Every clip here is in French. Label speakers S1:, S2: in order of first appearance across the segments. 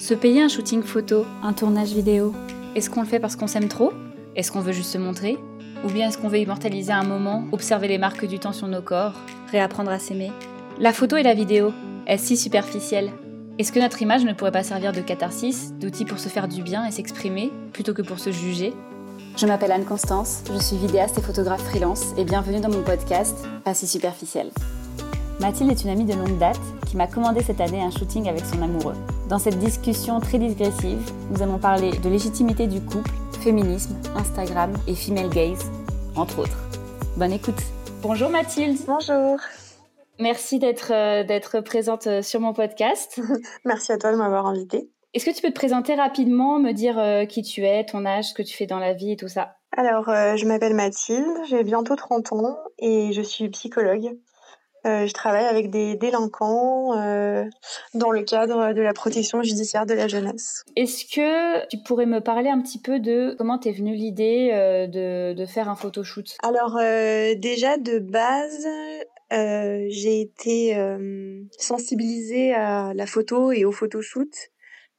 S1: Se payer un shooting photo, un tournage vidéo, est-ce qu'on le fait parce qu'on s'aime trop? Est-ce qu'on veut juste se montrer? Ou bien est-ce qu'on veut immortaliser un moment, observer les marques du temps sur nos corps, réapprendre à s'aimer? La photo et la vidéo, est-ce si superficielle Est-ce que notre image ne pourrait pas servir de catharsis, d'outil pour se faire du bien et s'exprimer, plutôt que pour se juger? Je m'appelle Anne-Constance, je suis vidéaste et photographe freelance, et bienvenue dans mon podcast Pas si superficiel. Mathilde est une amie de longue date qui m'a commandé cette année un shooting avec son amoureux. Dans cette discussion très digressive, nous allons parler de légitimité du couple, féminisme, Instagram et female gaze, entre autres. Bonne écoute. Bonjour Mathilde.
S2: Bonjour.
S1: Merci d'être euh, présente euh, sur mon podcast.
S2: Merci à toi de m'avoir invitée.
S1: Est-ce que tu peux te présenter rapidement, me dire euh, qui tu es, ton âge, ce que tu fais dans la vie et tout ça?
S2: Alors, je m'appelle Mathilde, j'ai bientôt 30 ans et je suis psychologue. Euh, je travaille avec des délinquants euh, dans le cadre de la protection judiciaire de la jeunesse.
S1: Est-ce que tu pourrais me parler un petit peu de comment t'es venue l'idée euh, de, de, faire un photoshoot?
S2: Alors déjà de base, j'ai été sensibilisée à la photo et au photoshoot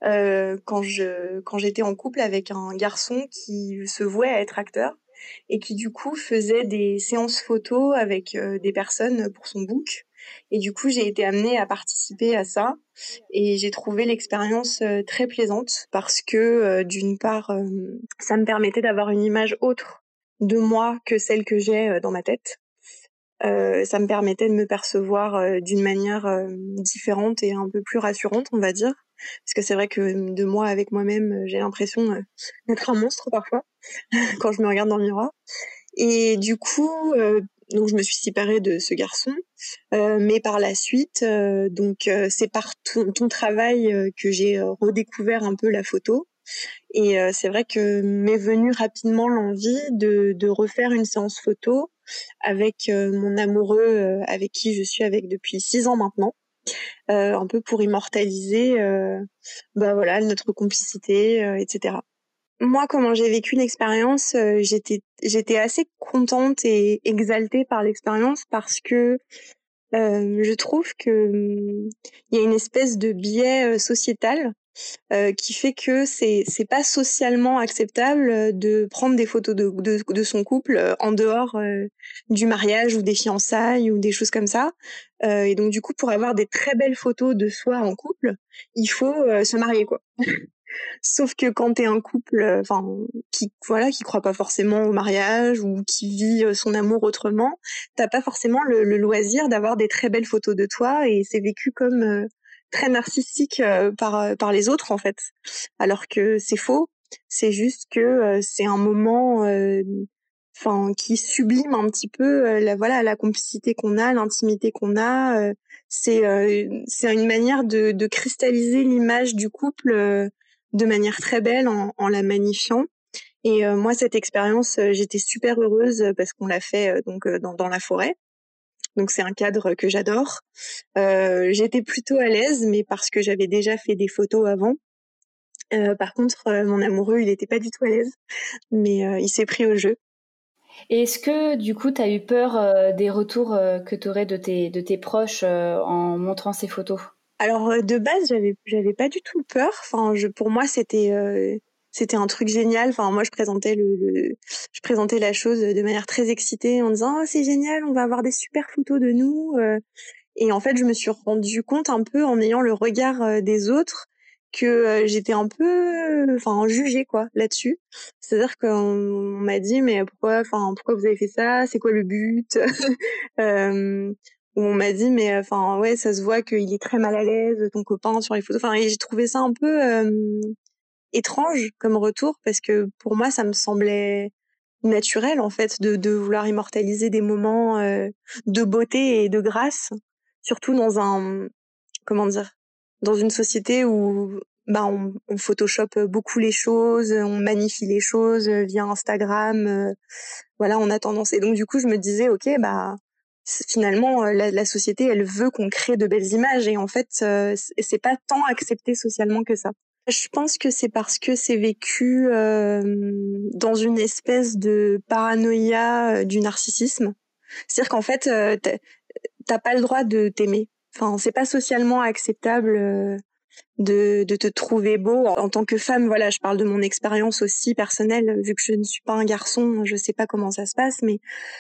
S2: quand je quand j'étais en couple avec un garçon qui se vouait à être acteur et qui du coup faisait des séances photos avec euh, des personnes pour son book. Et du coup, j'ai été amenée à participer à ça et j'ai trouvé l'expérience euh, très plaisante parce que euh, d'une part, ça me permettait d'avoir une image autre de moi que celle que j'ai dans ma tête. ça me permettait de me percevoir d'une manière différente et un peu plus rassurante, on va dire. Parce que c'est vrai que de moi avec moi-même, j'ai l'impression d'être un monstre parfois quand je me regarde dans le miroir. Et du coup, euh, donc je me suis séparée de ce garçon, euh, mais par la suite, euh, donc c'est par ton, ton travail que j'ai redécouvert un peu la photo. Et c'est vrai que m'est venue rapidement l'envie de, de refaire une séance photo avec mon amoureux, avec qui je suis avec depuis six ans maintenant. Un peu pour immortaliser bah voilà notre complicité etc moi, comment j'ai vécu l'expérience, euh, j'étais j'étais assez contente et exaltée par l'expérience parce que euh, je trouve que hum, il y a une espèce de biais euh, sociétal euh, qui fait que c'est c'est pas socialement acceptable de prendre des photos de de, son couple en dehors du mariage ou des fiançailles ou des choses comme ça. et donc du coup, pour avoir des très belles photos de soi en couple, il faut se marier quoi. Sauf que quand t'es un couple, euh, enfin, qui voilà, qui croit pas forcément au mariage ou qui vit euh, son amour autrement, t'as pas forcément le, loisir d'avoir des très belles photos de toi et c'est vécu comme euh, très narcissique par par les autres en fait. Alors que c'est faux. C'est juste que c'est un moment, enfin, qui sublime un petit peu la voilà la complicité qu'on a, l'intimité qu'on a. c'est c'est une manière de, de cristalliser l'image du couple de manière très belle en, en la magnifiant. Et euh, moi, cette expérience, euh, j'étais super heureuse parce qu'on l'a fait euh, donc dans, dans, la forêt. Donc c'est un cadre que j'adore. j'étais plutôt à l'aise, mais parce que j'avais déjà fait des photos avant. par contre, mon amoureux, il n'était pas du tout à l'aise, mais il s'est pris au jeu.
S1: Et est-ce que du coup, tu as eu peur des retours que tu aurais de tes, de tes proches en montrant ces photos?
S2: Alors euh, de base, j'avais j'avais pas du tout peur. Enfin, je pour moi c'était euh, c'était un truc génial. Enfin, moi je présentais le, je présentais la chose de manière très excitée en disant oh, c'est génial, on va avoir des super photos de nous. Euh. Et en fait, je me suis rendu compte un peu en ayant le regard des autres que j'étais un peu enfin jugée quoi là-dessus. C'est-à-dire qu'on m'a dit mais pourquoi enfin pourquoi vous avez fait ça? C'est quoi le but? Où on m'a dit mais enfin ouais ça se voit qu'il est très mal à l'aise ton copain sur les photos enfin j'ai trouvé ça un peu étrange comme retour parce que pour moi ça me semblait naturel en fait de, de vouloir immortaliser des moments de beauté et de grâce surtout dans un comment dire dans une société où bah on, on photoshop beaucoup les choses on magnifie les choses via Instagram voilà on a tendance et donc du coup je me disais ok bah finalement euh, la, la, société elle veut qu'on crée de belles images et en fait euh, c'est pas tant accepté socialement que ça. Je pense que c'est parce que c'est vécu euh, dans une espèce de paranoïa euh, du narcissisme. C'est-à-dire qu'en fait t'as pas le droit de t'aimer. Enfin c'est pas socialement acceptable de, te trouver beau en, tant que femme. Voilà, je parle de mon expérience aussi personnelle, vu que je ne suis pas un garçon, je sais pas comment ça se passe, mais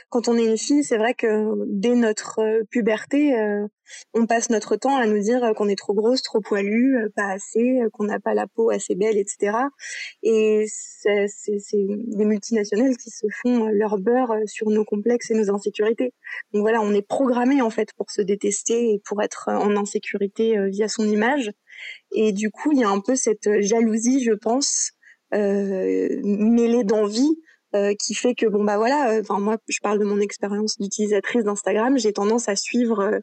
S2: quand on est une fille, c'est vrai que dès notre euh, puberté, euh, on passe notre temps à nous dire qu'on est trop grosse, trop poilue, euh, pas assez, qu'on n'a pas la peau assez belle, etc. Et c'est des multinationales qui se font leur beurre sur nos complexes et nos insécurités. Donc voilà, on est programmé en fait pour se détester et pour être en insécurité via son image. Et du coup, il y a un peu cette jalousie, je pense, euh, mêlée d'envie. Euh, qui fait que bon bah voilà euh, enfin moi je parle de mon expérience d'utilisatrice d'Instagram j'ai tendance à suivre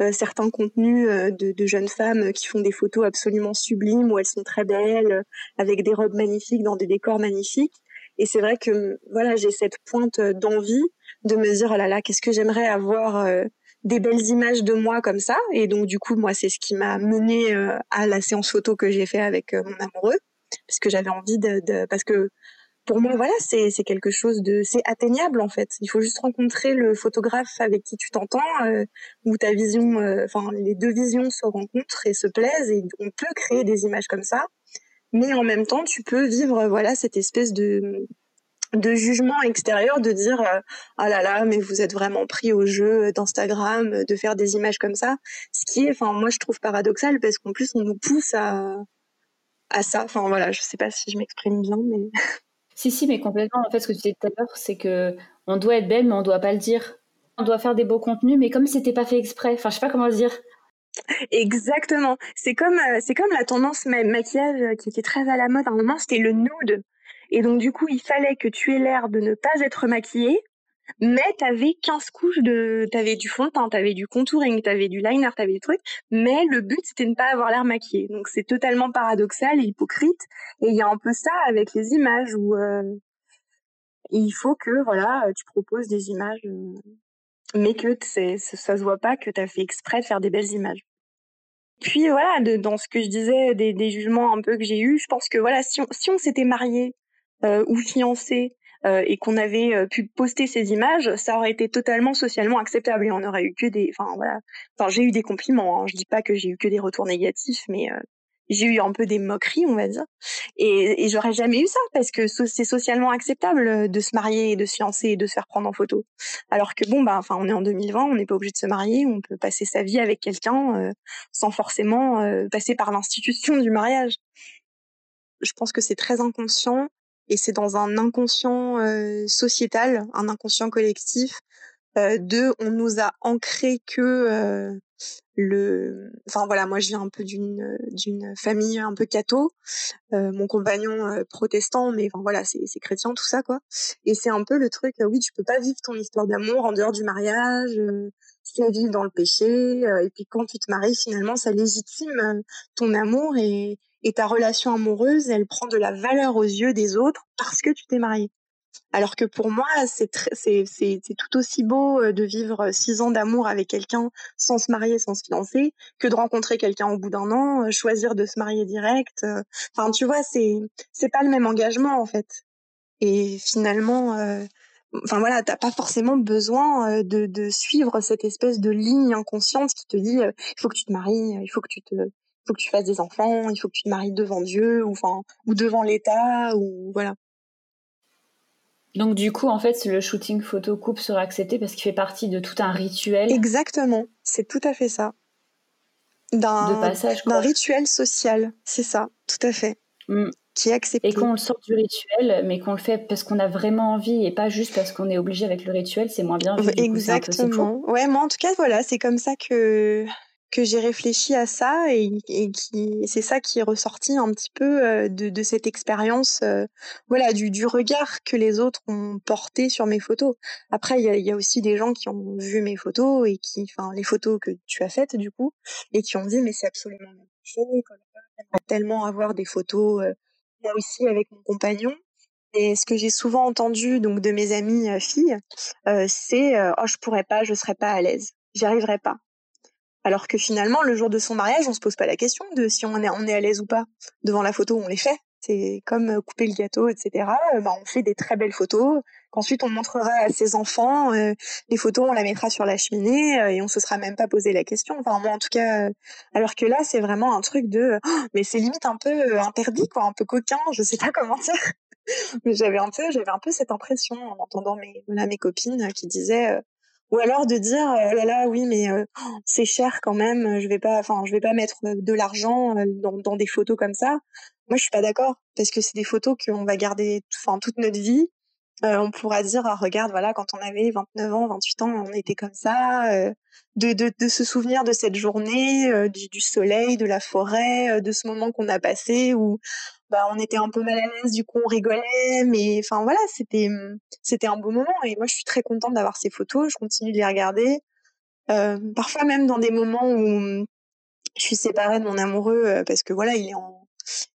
S2: euh, certains contenus de, de, jeunes femmes qui font des photos absolument sublimes où elles sont très belles avec des robes magnifiques dans des décors magnifiques et c'est vrai que voilà j'ai cette pointe d'envie de me dire oh là là qu'est-ce que j'aimerais avoir des belles images de moi comme ça. Et donc du coup, moi, c'est ce qui m'a mené euh, à la séance photo que j'ai fait avec euh, mon amoureux, parce que j'avais envie de, de, parce que pour moi, voilà, c'est quelque chose de, c'est atteignable en fait. Il faut juste rencontrer le photographe avec qui tu t'entends, euh, où ta vision, enfin les deux visions se rencontrent et se plaisent, et on peut créer des images comme ça. Mais en même temps, tu peux vivre, voilà, cette espèce de de jugement extérieur de dire euh, ah là là mais vous êtes vraiment pris au jeu d'Instagram de faire des images comme ça ce qui est enfin moi je trouve paradoxal parce qu'en plus on nous pousse à à ça. Enfin voilà je sais pas si je m'exprime bien mais
S1: si si mais complètement. En fait ce que tu disais tout à l'heure c'est que on doit être belle mais on doit pas le dire. On doit faire des beaux contenus mais comme c'était pas fait exprès. Enfin je sais pas comment dire.
S2: Exactement. C'est comme euh, c'est comme la tendance maquillage qui était très à la mode à un moment, c'était le nude. Et donc, du coup, il fallait que tu aies l'air de ne pas être maquillée, mais t'avais 15 couches de, t'avais du fond de teint, t'avais du contouring, t'avais du liner, t'avais des trucs, mais le but c'était de ne pas avoir l'air maquillée. Donc c'est totalement paradoxal et hypocrite. Et il y a un peu ça avec les images où euh, il faut que voilà, tu proposes des images, euh, mais que ça se voit pas que t'as fait exprès de faire des belles images. Puis voilà, dans ce que je disais, des, jugements un peu que j'ai eus, je pense que voilà, si on, si on s'était marié ou fiancé euh, et qu'on avait euh, pu poster ces images, ça aurait été totalement socialement acceptable et on aurait eu que des, enfin voilà, enfin j'ai eu des compliments. Hein. Je dis pas que j'ai eu que des retours négatifs, mais j'ai eu un peu des moqueries, on va dire. Et, et j'aurais jamais eu ça parce que c'est socialement acceptable de se marier, de se fiancer et de se faire prendre en photo. Alors que bon, bah, enfin, on est en 2020, on n'est pas obligé de se marier, on peut passer sa vie avec quelqu'un sans forcément passer par l'institution du mariage. Je pense que c'est très inconscient et c'est dans un inconscient sociétal, un inconscient collectif. De, on nous a ancré que le, enfin voilà, moi je viens un peu d'une d'une famille un peu catho, euh, mon compagnon euh, protestant, mais enfin voilà, c'est c'est chrétien tout ça quoi. Et c'est un peu le truc, oui, tu peux pas vivre ton histoire d'amour en dehors du mariage, c'est vivre dans le péché. et puis quand tu te maries, finalement, ça légitime ton amour et et ta relation amoureuse, elle prend de la valeur aux yeux des autres parce que tu t'es marié. Alors que pour moi, c'est tout aussi beau euh, de vivre six ans d'amour avec quelqu'un sans se marier, sans se fiancer, que de rencontrer quelqu'un au bout d'un an, euh, choisir de se marier direct. Euh. Enfin, tu vois, c'est pas le même engagement en fait. Et finalement, enfin voilà, t'as pas forcément besoin de, suivre cette espèce de ligne inconsciente qui te dit il faut que tu te maries, il faut que tu faut que tu fasses des enfants, il faut que tu te maries devant Dieu ou enfin ou devant l'État ou voilà.
S1: Donc du coup, en fait, le shooting photo coupe sera accepté parce qu'il fait partie de tout un rituel.
S2: Exactement, c'est tout à fait ça. D'un d'un rituel social, c'est ça, tout à fait. Mm. Qui est accepté.
S1: Et qu'on le sort du rituel, mais qu'on le fait parce qu'on a vraiment envie et pas juste parce qu'on est obligé avec le rituel, c'est moins bien.
S2: Exactement. ouais, moi en tout cas, voilà, c'est comme ça que que j'ai réfléchi à ça et, qui c'est ça qui est ressorti un petit peu euh, de, de cette expérience euh, voilà du, du regard que les autres ont porté sur mes photos. Après il y a, aussi des gens qui ont vu mes photos et qui enfin les photos que tu as faites du coup et qui ont dit mais c'est absolument on va tellement avoir des photos euh, moi aussi avec mon compagnon. Et ce que j'ai souvent entendu donc de mes amies filles c'est oh je pourrais pas je serais pas à l'aise. J'y arriverais pas alors que finalement, le jour de son mariage, on se pose pas la question de si on est, on est à l'aise ou pas. Devant la photo, on les fait. c'est comme couper le gâteau, etc. Bah, on fait des très belles photos qu'ensuite on montrera à ses enfants. les photos, on la mettra sur la cheminée et on se sera même pas posé la question. Enfin moi en tout cas, alors que là c'est vraiment un truc de, oh, mais c'est limite un peu interdit quoi, un peu coquin, je sais pas comment dire. mais j'avais un peu, j'avais un peu cette impression en entendant mes, voilà, mes copines qui disaient ou alors de dire oh là là oui mais c'est cher quand même je vais pas enfin je vais pas mettre de l'argent dans, dans des photos comme ça. Moi je suis pas d'accord parce que c'est des photos qu'on va garder enfin toute notre vie. On pourra dire ah, regarde voilà quand on avait 29 ans 28 ans on était comme ça de, de, de se souvenir de cette journée du, du, soleil de la forêt de ce moment qu'on a passé où bah on était un peu mal à l'aise du coup on rigolait mais enfin voilà c'était mmh, c'était un beau moment et moi je suis très contente d'avoir ces photos je continue de les regarder. Euh, parfois même dans des moments où mmh, je suis séparée de mon amoureux euh, parce que voilà il est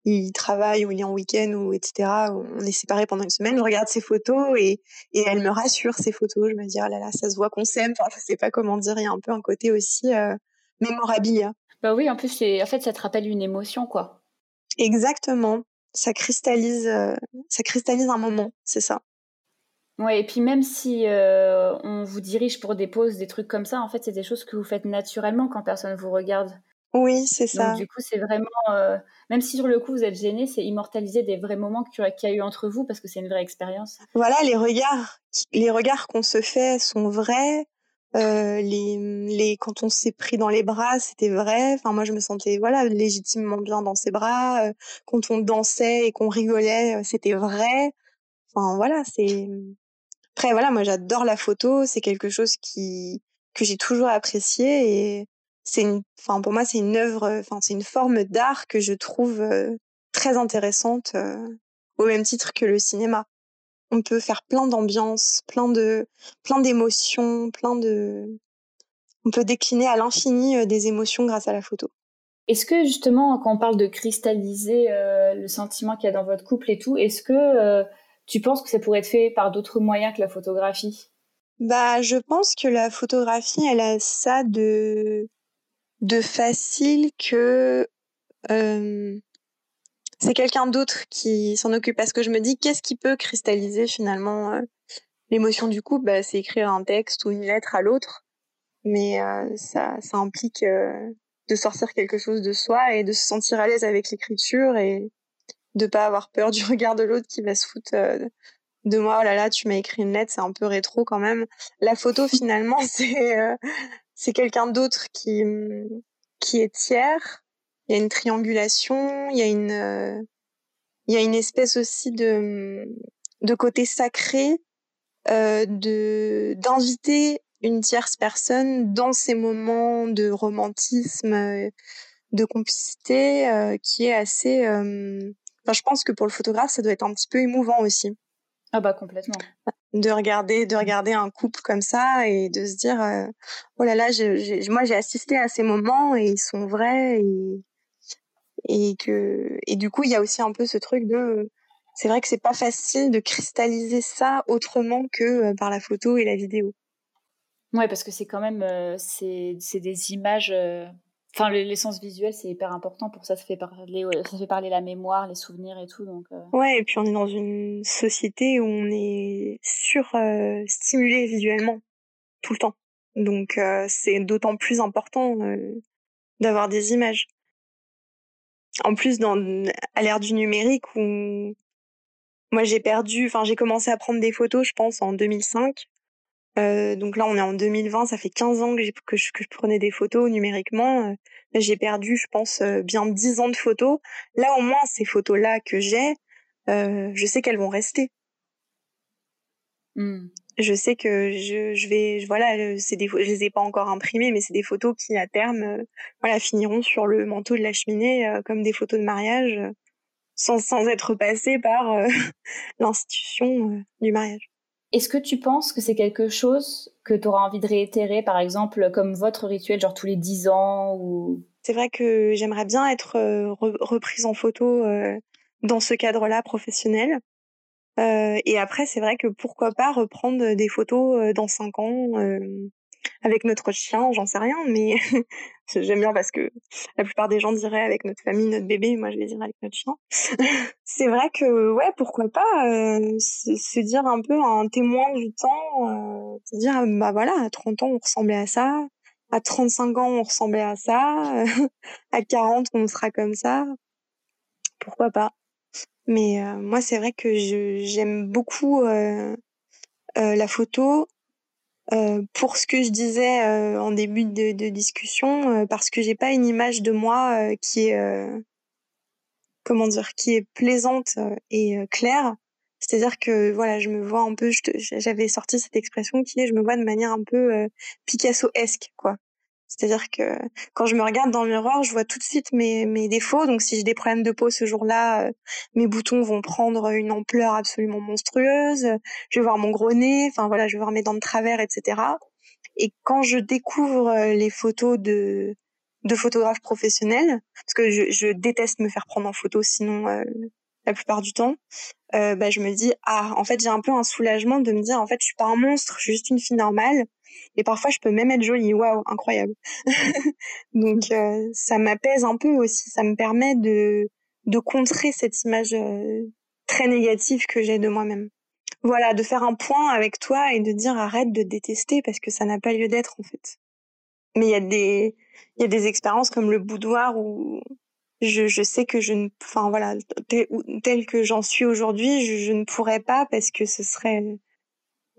S2: il travaille ou il est en week-end ou etc on est séparés pendant une semaine je regarde ces photos et et elle me rassure ces photos. Je me dis oh là là ça se voit qu'on s'aime enfin je sais pas comment dire il y a un peu un côté aussi euh, mémorabilia.
S1: Bah oui en plus en fait ça te rappelle une émotion quoi
S2: Exactement. Ça cristallise, euh, ça cristallise un moment, c'est ça.
S1: Ouais, et puis même si euh, on vous dirige pour des pauses, des trucs comme ça, en fait, c'est des choses que vous faites naturellement quand personne vous regarde.
S2: Oui, c'est ça.
S1: Donc, du coup, c'est vraiment, euh, même si sur le coup vous êtes gêné, c'est immortaliser des vrais moments qu'il y a eu entre vous parce que c'est une vraie expérience.
S2: Voilà, les regards, les regards qu'on se fait sont vrais. Euh, les, les, quand on s'est pris dans les bras, c'était vrai. Enfin, moi, je me sentais voilà légitimement bien dans ses bras. Euh, quand on dansait et qu'on rigolait, euh, c'était vrai. Enfin, voilà, c'est. Après, voilà, moi, j'adore la photo. C'est quelque chose qui que j'ai toujours apprécié et c'est une. Enfin, pour moi, c'est une œuvre. Enfin, c'est une forme d'art que je trouve très intéressante, au même titre que le cinéma on peut faire plein d'ambiances, plein de, plein d'émotions, plein de, on peut décliner à l'infini euh, des émotions grâce à la photo.
S1: Est-ce que justement, quand on parle de cristalliser euh, le sentiment qu'il y a dans votre couple et tout, est-ce que euh, tu penses que ça pourrait être fait par d'autres moyens que la photographie?
S2: Bah, je pense que la photographie, elle a ça de de facile que c'est quelqu'un d'autre qui s'en occupe. Parce que je me dis qu'est-ce qui peut cristalliser finalement euh, l'émotion du couple? Bah, c'est écrire un texte ou une lettre à l'autre. Mais euh, ça ça implique euh, de sortir quelque chose de soi et de se sentir à l'aise avec l'écriture et de pas avoir peur du regard de l'autre qui va se foutre de moi. Oh là là tu m'as écrit une lettre c'est un peu rétro quand même. La photo finalement c'est c'est quelqu'un d'autre qui qui est tiers il y a une triangulation, il y a une, euh, il y a une espèce aussi de, de côté sacré, euh, de d'inviter une tierce personne dans ces moments de romantisme, euh, de complicité, euh, qui est assez. Enfin, je pense que pour le photographe, ça doit être un petit peu émouvant aussi.
S1: Ah bah complètement.
S2: De regarder, de regarder un couple comme ça et de se dire, oh là là, moi j'ai assisté à ces moments et ils sont vrais et et que et du coup il y a aussi un peu ce truc de c'est vrai que c'est pas facile de cristalliser ça autrement que euh, par la photo et la vidéo.
S1: Ouais, parce que c'est quand même euh, c'est c'est des images. Euh, enfin, l'essence visuelle c'est hyper important pour ça. Ça fait parler ça fait parler la mémoire, les souvenirs et tout. Donc.
S2: Ouais, et puis on est dans une société où on est sur stimulé visuellement tout le temps. Donc c'est d'autant plus important d'avoir des images en plus à l'ère du numérique où moi j'ai perdu enfin j'ai commencé à prendre des photos je pense en 2005 euh, donc là on est en 2020 ça fait 15 ans que, je, prenais des photos numériquement. Euh, j'ai perdu je pense euh, bien 10 ans de photos. Là au moins ces photos là que j'ai je sais qu'elles vont rester. Mmh je sais que je, je vais voilà c'est des je les ai pas encore imprimées mais c'est des photos qui à terme euh, voilà finiront sur le manteau de la cheminée euh, comme des photos de mariage euh, sans sans être passées par l'institution du mariage.
S1: Est-ce que tu penses que c'est quelque chose que tu auras envie de réitérer par exemple comme votre rituel genre tous les 10 ans ou?
S2: C'est vrai que j'aimerais bien être reprise en photo dans ce cadre-là professionnel. Euh, et après, c'est vrai que pourquoi pas reprendre des photos euh, dans cinq ans, euh, avec notre chien, j'en sais rien, mais j'aime bien parce que la plupart des gens diraient avec notre famille, notre bébé, moi je vais dire avec notre chien. c'est vrai que ouais, pourquoi pas se, dire un peu un témoin du temps, se dire bah voilà, à 30 ans on ressemblait à ça, à 35 ans on ressemblait à ça, à 40 on sera comme ça. Pourquoi pas Mais euh, moi c'est vrai que j'aime beaucoup euh, euh, la photo pour ce que je disais en début de, discussion, parce que j'ai pas une image de moi qui est comment qui est plaisante et claire. C'est-à-dire que voilà, je me vois un peu, j'avais sorti cette expression qui est, je me vois de manière un peu Picasso-esque, quoi. C'est-à-dire que quand je me regarde dans le miroir, je vois tout de suite mes, défauts. Donc si j'ai des problèmes de peau ce jour-là, euh, mes boutons vont prendre une ampleur absolument monstrueuse. Je vais voir mon gros nez, enfin voilà, je vais voir mes dents de travers, etc. Et quand je découvre euh, les photos de, de photographes professionnels, parce que je, déteste me faire prendre en photo sinon euh, la plupart du temps, bah, je me dis ah en fait j'ai un peu un soulagement de me dire en fait je suis pas un monstre, je suis juste une fille normale et parfois, je peux même être jolie. Waouh, incroyable. Donc, euh, ça m'apaise un peu aussi. Ça me permet de, de contrer cette image euh, très négative que j'ai de moi-même. Voilà, de faire un point avec toi et de dire arrête de détester parce que ça n'a pas lieu d'être en fait. Mais il y a des, il y a des expériences comme le boudoir où je, je sais que je ne, enfin voilà, tel, que j'en suis aujourd'hui, je, je, ne pourrais pas parce que ce serait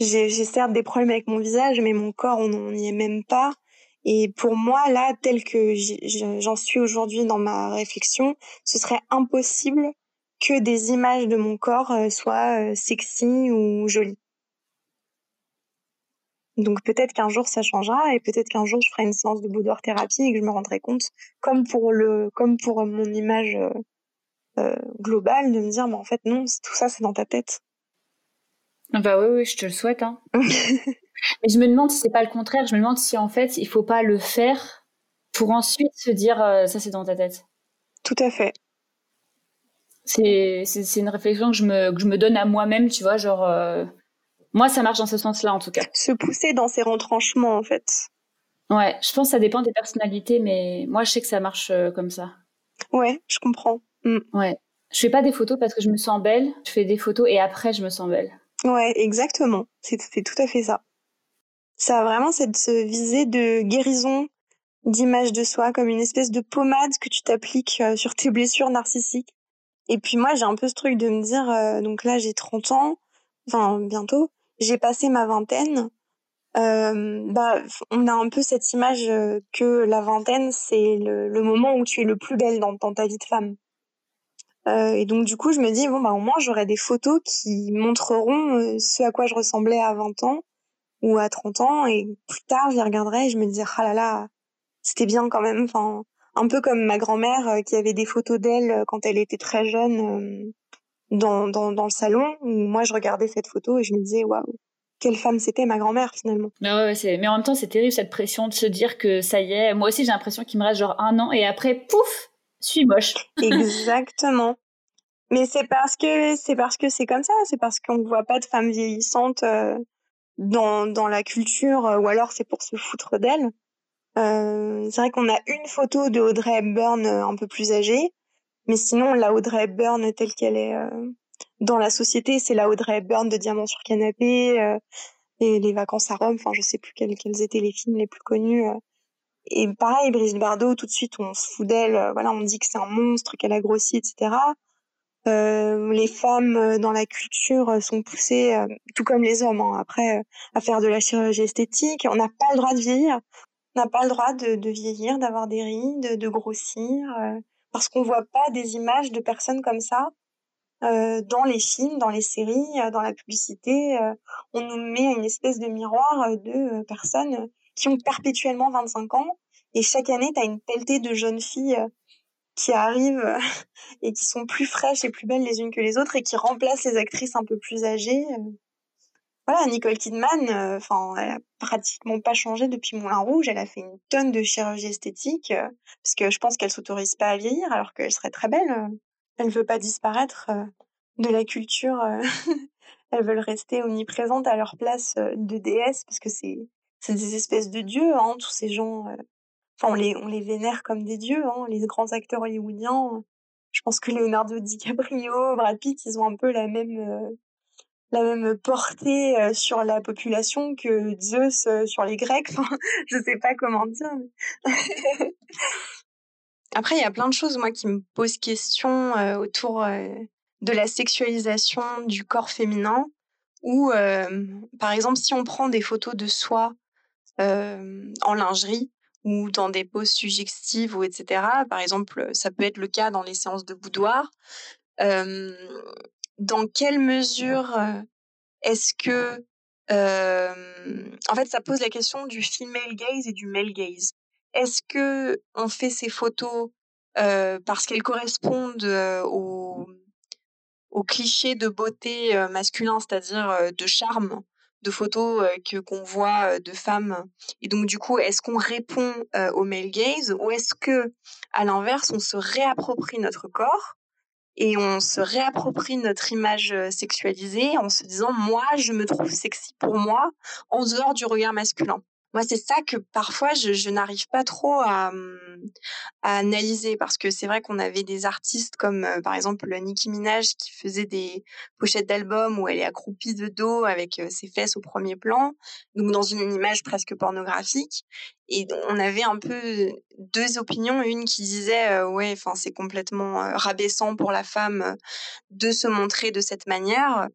S2: j'ai certes des problèmes avec mon visage, mais mon corps, on n'y est même pas. Et pour moi, là, tel que j'en suis aujourd'hui dans ma réflexion, ce serait impossible que des images de mon corps euh, soient euh, sexy ou jolies. Donc peut-être qu'un jour ça changera et peut-être qu'un jour je ferai une séance de boudoir thérapie et que je me rendrai compte, comme pour le, comme pour mon image euh, globale, de me dire, mais en fait non, tout ça c'est dans ta tête.
S1: Bah oui, oui, je te le souhaite. Hein. Mais je me demande si c'est pas le contraire. Je me demande si en fait, il faut pas le faire pour ensuite se dire euh, ça, c'est dans ta tête.
S2: Tout à fait.
S1: C'est, une réflexion que je, me, que je me donne à moi-même, tu vois, genre. Euh, moi, ça marche dans ce sens-là, en tout cas.
S2: Se pousser dans ses retranchements, en fait.
S1: Ouais, je pense que ça dépend des personnalités, mais moi, je sais que ça marche euh, comme ça.
S2: Ouais, je comprends. Mm.
S1: Ouais. Je fais pas des photos parce que je me sens belle. Je fais des photos et après, je me sens belle.
S2: Ouais, exactement. C'est tout à fait ça. Ça a vraiment cette visée de guérison d'image de soi, comme une espèce de pommade que tu t'appliques euh, sur tes blessures narcissiques. Et puis moi, j'ai un peu ce truc de me dire, euh, donc là, j'ai 30 ans, enfin bientôt, j'ai passé ma vingtaine. Euh, bah, on a un peu cette image que la vingtaine, c'est le, moment où tu es le plus belle dans ta vie de femme. Euh, et donc du coup, je me dis bon bah au moins j'aurai des photos qui montreront euh, ce à quoi je ressemblais à 20 ans ou à 30 ans et plus tard, j'y regarderai et je me dirai ah là là, c'était bien quand même enfin un peu comme ma grand-mère euh, qui avait des photos d'elle quand elle était très jeune dans, dans, dans le salon où moi je regardais cette photo et je me disais waouh quelle femme c'était ma grand-mère finalement.
S1: Mais, ouais, c'est... mais en même temps, c'est terrible cette pression de se dire que ça y est. Moi aussi, j'ai l'impression qu'il me reste genre un an et après, pouf, suis moche.
S2: Exactement. Mais c'est parce que c'est parce que c'est comme ça, c'est parce qu'on ne voit pas de femmes vieillissantes euh, dans, dans la culture, euh, ou alors c'est pour se foutre d'elles. Euh, c'est vrai qu'on a une photo de Audrey Hepburn un peu plus âgée, mais sinon la Audrey Hepburn telle qu'elle est dans la société, c'est la Audrey Hepburn de Diamant sur canapé et les vacances à Rome. Enfin, je sais plus quels, quels étaient les films les plus connus et pareil, Brigitte Bardot, tout de suite, on se fout d'elle. Euh, voilà, on dit que c'est un monstre, qu'elle a grossi, etc. Euh, les femmes euh, dans la culture euh, sont poussées, tout comme les hommes, hein, après, à faire de la chirurgie esthétique. On n'a pas le droit de vieillir. On n'a pas le droit de, vieillir, d'avoir des rides, de grossir, parce qu'on voit pas des images de personnes comme ça dans les films, dans les séries, dans la publicité. on nous met une espèce de miroir de personnes qui ont perpétuellement 25 ans. Et chaque année, tu as une pelletée de jeunes filles euh, qui arrivent euh, et qui sont plus fraîches et plus belles les unes que les autres et qui remplacent les actrices un peu plus âgées. Euh. Voilà, Nicole Kidman, enfin, elle a pratiquement pas changé depuis Moulin Rouge. Elle a fait une tonne de chirurgie esthétique parce que je pense qu'elle s'autorise pas à vieillir alors qu'elle serait très belle. Elle veut pas disparaître de la culture. Elles veulent rester omniprésentes à leur place de déesse parce que c'est c'est des espèces de dieux, hein, tous ces gens. Enfin, on les, on les vénère comme des dieux, hein, les grands acteurs hollywoodiens. Je pense que Leonardo DiCaprio, Brad Pitt, ils ont un peu la même, la même portée sur la population que Zeus sur les Grecs. Enfin, je sais pas comment dire. Après, il y a plein de choses, moi, qui me posent question autour de la sexualisation du corps féminin. Ou, par exemple, si on prend des photos de soi en lingerie ou dans des poses suggestives etc. Par exemple, ça peut être le cas dans les séances de boudoir. dans quelle mesure est-ce que en fait, ça pose la question du female gaze et du male gaze. Est-ce que on fait ces photos parce qu'elles correspondent au, au cliché de beauté masculin, c'est-à-dire de charme, de photos que qu'on voit de femmes. Et donc du coup, est-ce qu'on répond au male gaze ou est-ce que, à l'inverse, on se réapproprie notre corps et on se réapproprie notre image sexualisée en se disant moi je me trouve sexy pour moi en dehors du regard masculin. Moi, c'est ça que parfois je, n'arrive pas trop à, mmh, à, analyser parce que c'est vrai qu'on avait des artistes comme euh, par exemple Nicki Minaj qui faisait des pochettes d'albums où elle est accroupie de dos avec euh, ses fesses au premier plan, donc dans une image presque pornographique. Et on avait un peu deux opinions, une qui disait euh, ouais, enfin c'est complètement rabaissant pour la femme de se montrer de cette manière,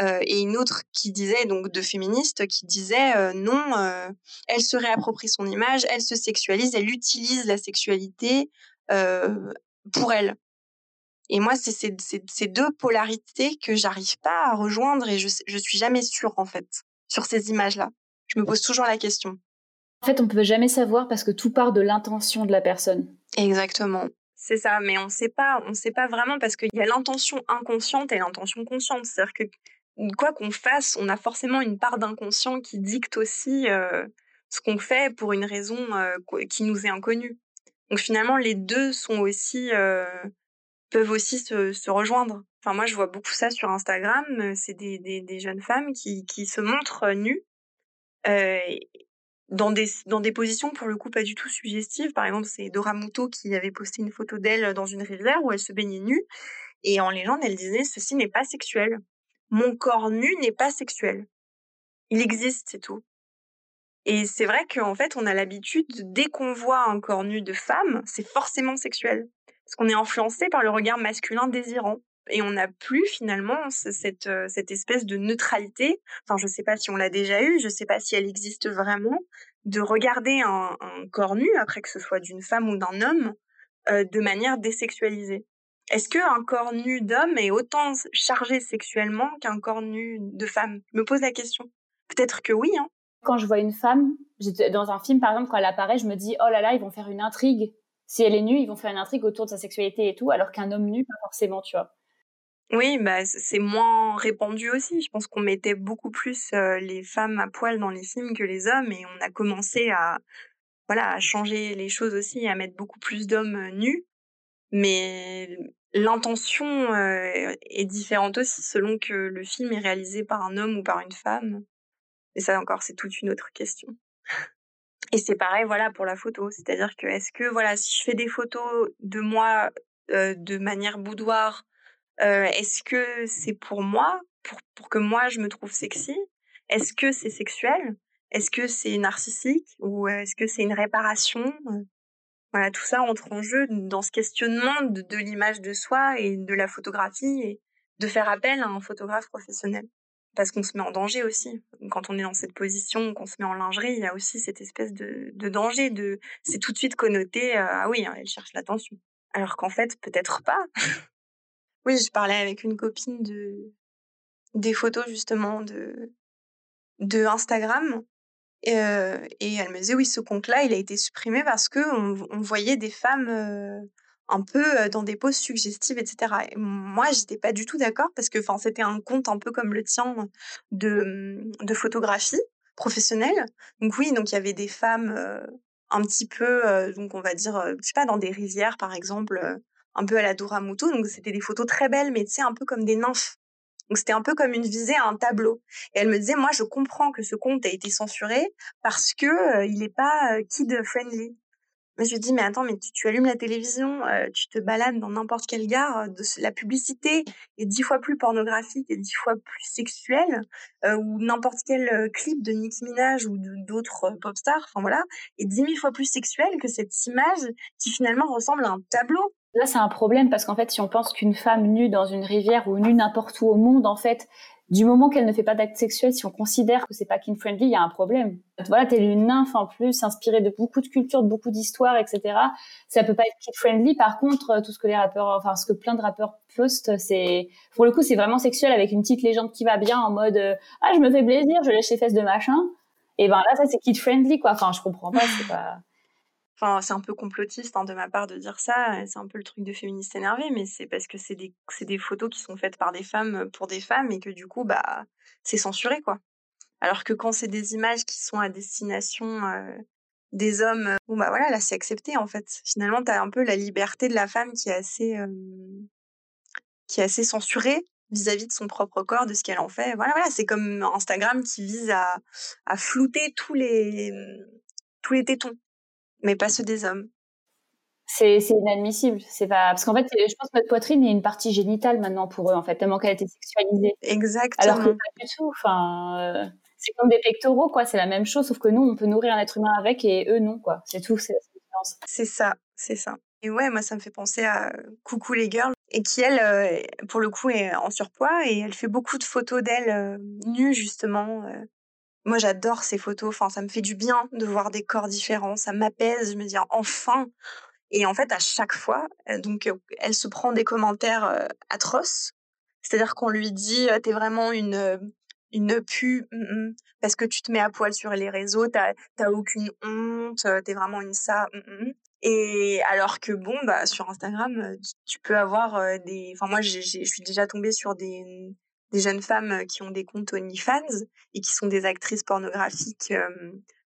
S2: euh, et une autre qui disait, donc de féministe, qui disait euh, non, euh, elle se réapproprie son image, elle se sexualise, elle utilise la sexualité pour elle. Et moi, c'est ces deux polarités que j'arrive pas à rejoindre et je, je suis jamais sûre, en fait, sur ces images-là. Je me pose toujours la question.
S1: En fait, on peut jamais savoir parce que tout part de l'intention de la personne.
S2: Exactement. C'est ça, mais on sait pas, on sait pas vraiment parce qu'il y a l'intention inconsciente et l'intention consciente. C'est-à-dire que quoi qu'on fasse, on a forcément une part d'inconscient qui dicte aussi ce qu'on fait pour une raison qui nous est inconnue. Donc finalement, les deux sont aussi peuvent aussi se, rejoindre. Enfin, moi, je vois beaucoup ça sur Instagram. C'est des, des, jeunes femmes qui, qui se montrent nues dans des, dans des positions pour le coup pas du tout suggestives. Par exemple, c'est Dora Muto qui avait posté une photo d'elle dans une rivière où elle se baignait nue. Et en légende, elle disait ceci n'est pas sexuel. Mon corps nu n'est pas sexuel. Il existe, c'est tout. Et c'est vrai qu'en fait, on a l'habitude, dès qu'on voit un corps nu de femme, c'est forcément sexuel. Parce qu'on est influencé par le regard masculin désirant. Et on n'a plus finalement cette, euh, cette espèce de neutralité. Enfin, je ne sais pas si on l'a déjà eu, je ne sais pas si elle existe vraiment, de regarder un, corps nu, après que ce soit d'une femme ou d'un homme, euh, de manière désexualisée. Est-ce qu'un corps nu d'homme est autant chargé sexuellement qu'un corps nu de femme? Je me pose la question. Peut-être que oui. Hein.
S1: Quand je vois une femme, dans un film par exemple, quand elle apparaît, je me dis oh là là, ils vont faire une intrigue. Si elle est nue, ils vont faire une intrigue autour de sa sexualité et tout, alors qu'un homme nu, pas forcément, tu vois.
S2: Oui, bah c'est moins répandu aussi. Je pense qu'on mettait beaucoup plus les femmes à poil dans les films que les hommes, et on a commencé à voilà à changer les choses aussi, à mettre beaucoup plus d'hommes nus mais l'intention est différente aussi selon que le film est réalisé par un homme ou par une femme. Et ça encore, c'est toute une autre question. Et c'est pareil, voilà, pour la photo. C'est-à-dire que est-ce que, voilà, si je fais des photos de moi de manière boudoir, est-ce que c'est pour moi, pour, pour que moi je me trouve sexy? Est-ce que c'est sexuel? Est-ce que c'est narcissique? Ou est-ce que c'est une réparation? Voilà, tout ça entre en jeu dans ce questionnement de, l'image de soi et de la photographie et de faire appel à un photographe professionnel. Parce qu'on se met en danger aussi. Quand on est dans cette position, qu'on se met en lingerie, il y a aussi cette espèce de, danger. De, c'est tout de suite connoté, euh, ah oui, hein, elle cherche l'attention. Alors qu'en fait, peut-être pas. oui, je parlais avec une copine de, des photos justement de, Instagram et, et, elle me disait oui, ce compte-là, il a été supprimé parce que on, voyait des femmes un peu dans des poses suggestives, etc. Et moi, j'étais pas du tout d'accord parce que enfin, c'était un compte un peu comme le tien de, mmh, photographie professionnelle. Donc oui, donc il y avait des femmes un petit peu, donc on va dire, je sais pas, dans des rivières par exemple, un peu à la Dora Muto. Donc c'était des photos très belles, mais tu sais, un peu comme des nymphes Donc c'était un peu comme une visée à un tableau. Et elle me disait, moi, je comprends que ce compte a été censuré parce que euh, il n'est pas euh, kid friendly. Mais je lui dis, mais attends, mais tu, allumes la télévision, euh, tu te balades dans n'importe quelle gare, la publicité est dix fois plus pornographique et dix fois plus sexuelle, ou n'importe quel clip de Nicki Minaj ou d'autres pop stars, enfin voilà, est dix mille fois plus sexuel que cette image qui finalement ressemble à un tableau.
S1: Là, c'est un problème parce qu'en fait, si on pense qu'une femme nue dans une rivière ou nue n'importe où au monde, en fait, du moment qu'elle ne fait pas d'acte sexuel, si on considère que c'est pas kin friendly, il y a un problème. Voilà, t'es une nymphe en plus, inspirée de beaucoup de cultures, de beaucoup d'histoires, etc. Ça peut pas être kid friendly. Par contre, tout ce que les rappeurs, enfin ce que plein de rappeurs postent, c'est pour le coup, c'est vraiment sexuel avec une petite légende qui va bien en mode euh, ah je me fais plaisir, je lèche les fesses de machin. Et ben là, ça c'est kid friendly quoi. Enfin, je comprends pas, c'est pas.
S2: C'est un peu complotiste hein, de ma part de dire ça. C'est un peu le truc de féministe énervé, mais c'est parce que c'est des, photos qui sont faites par des femmes pour des femmes et que du coup, bah, c'est censuré, quoi. Alors que quand c'est des images qui sont à destination des hommes, bah voilà, là c'est accepté en fait. Finalement, t'as un peu la liberté de la femme qui est assez, censurée vis-à-vis de son propre corps, de ce qu'elle en fait. Voilà, voilà, c'est comme Instagram qui vise à, flouter tous les, tous les tétons mais pas ceux des hommes.
S1: C'est inadmissible. C'est pas parce qu'en fait, je pense que notre poitrine est une partie génitale maintenant pour eux en fait, tellement qu'elle a été sexualisée.
S2: Exactement.
S1: Alors que pas du tout. Enfin, euh, c'est comme des pectoraux quoi. C'est la même chose, sauf que nous, on peut nourrir un être humain avec et eux non quoi. C'est tout. C'est.
S2: C'est ça, c'est ça. Et ouais, moi, ça me fait penser à Coucou les girls, et qui, elle, euh, pour le coup, est en surpoids, et elle fait beaucoup de photos d'elle euh, nue, justement, moi, j'adore ces photos. Enfin, ça me fait du bien de voir des corps différents. Ça m'apaise. Je me dis enfin. Et en fait, à chaque fois, euh, donc, euh, elle se prend des commentaires euh, atroces. C'est-à-dire qu'on lui dit, t'es vraiment une une pu parce que tu te mets à poil sur les réseaux, t'as aucune honte, t'es vraiment une ça. Et alors que bon, bah sur Instagram, tu peux avoir des. Enfin moi, je suis déjà tombée sur des des jeunes femmes qui ont des comptes OnlyFans et qui sont des actrices pornographiques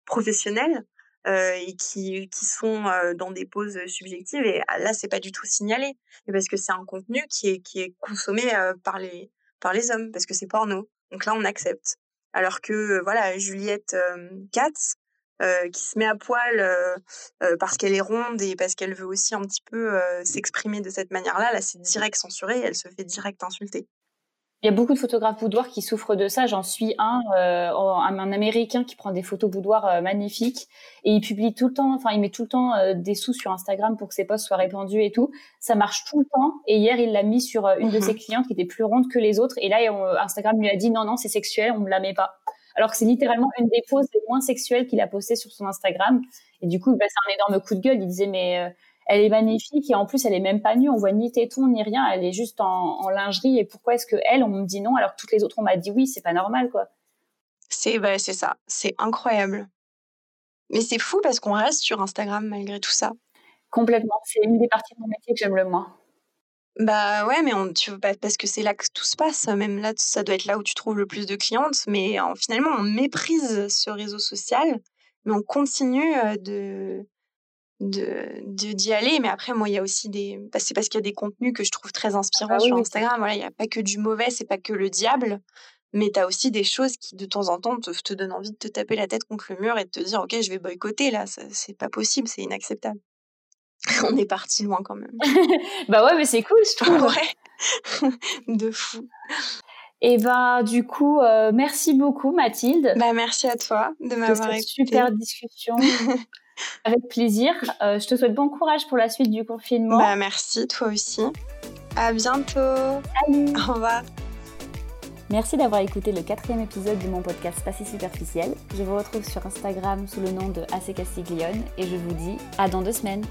S2: professionnelles et qui, qui sont dans des poses subjectives. Et ah, là, c'est pas du tout signalé, parce que c'est un contenu qui est, qui est consommé par, les, par les hommes, parce que c'est porno. Donc là, on accepte. Alors que, voilà, Juliette Katz, qui se met à poil parce qu'elle est ronde et parce qu'elle veut aussi un petit peu s'exprimer de cette manière-là, là, c'est direct censuré, elle se fait direct insulter.
S1: Il y a beaucoup de photographes boudoirs qui souffrent de ça. J'en suis un, euh, un américain qui prend des photos boudoirs euh, magnifiques et il publie tout le temps, enfin il met tout le temps euh, des sous sur Instagram pour que ses posts soient répandus et tout. Ça marche tout le temps. Et hier il l'a mis sur une de ses mhm. clientes qui était plus ronde que les autres. Et là Instagram lui a dit non non c'est sexuel, on ne la met pas. Alors que c'est littéralement une des poses les moins sexuelles qu'il a postées sur son Instagram. Et du coup bah, c'est un énorme coup de gueule. Il disait mais elle est magnifique et en plus elle est même pas nue, on voit ni téton ni rien, elle est juste en, lingerie et pourquoi est-ce que elle on me dit non alors que toutes les autres on m'a dit oui, c'est pas normal quoi.
S2: C'est bah, c'est ça, c'est incroyable. Mais c'est fou parce qu'on reste sur Instagram malgré tout ça.
S1: Complètement, c'est une des parties de mon métier que j'aime le moins.
S2: Bah ouais, mais on, tu, bah, parce que c'est là que tout se passe. Même là, ça doit être là où tu trouves le plus de clientes. Mais finalement, on méprise ce réseau social, mais on continue de, de d'y aller mais après moi il y a aussi des bah, c'est parce qu'il y a des contenus que je trouve très inspirants ah sur Instagram. Voilà il y a pas que du mauvais c'est pas que le diable mais tu as aussi des choses qui de temps en temps te, te donnent envie de te taper la tête contre le mur et de te dire ok je vais boycotter là c'est pas possible c'est inacceptable. On est parti loin quand même.
S1: Bah ouais mais c'est cool je trouve.
S2: Ouais de fou.
S1: Et ben du coup, euh, merci beaucoup Mathilde.
S2: Bah merci à toi de m'avoir écouté.
S1: Super discussion. Avec plaisir. Euh, je te souhaite bon courage pour la suite du confinement.
S2: Bah, merci, toi aussi. À bientôt.
S1: Salut.
S2: Au revoir.
S1: Merci d'avoir écouté le quatrième épisode de mon podcast Passé Superficiel. Je vous retrouve sur Instagram sous le nom de AC Castiglione et je vous dis à dans deux semaines.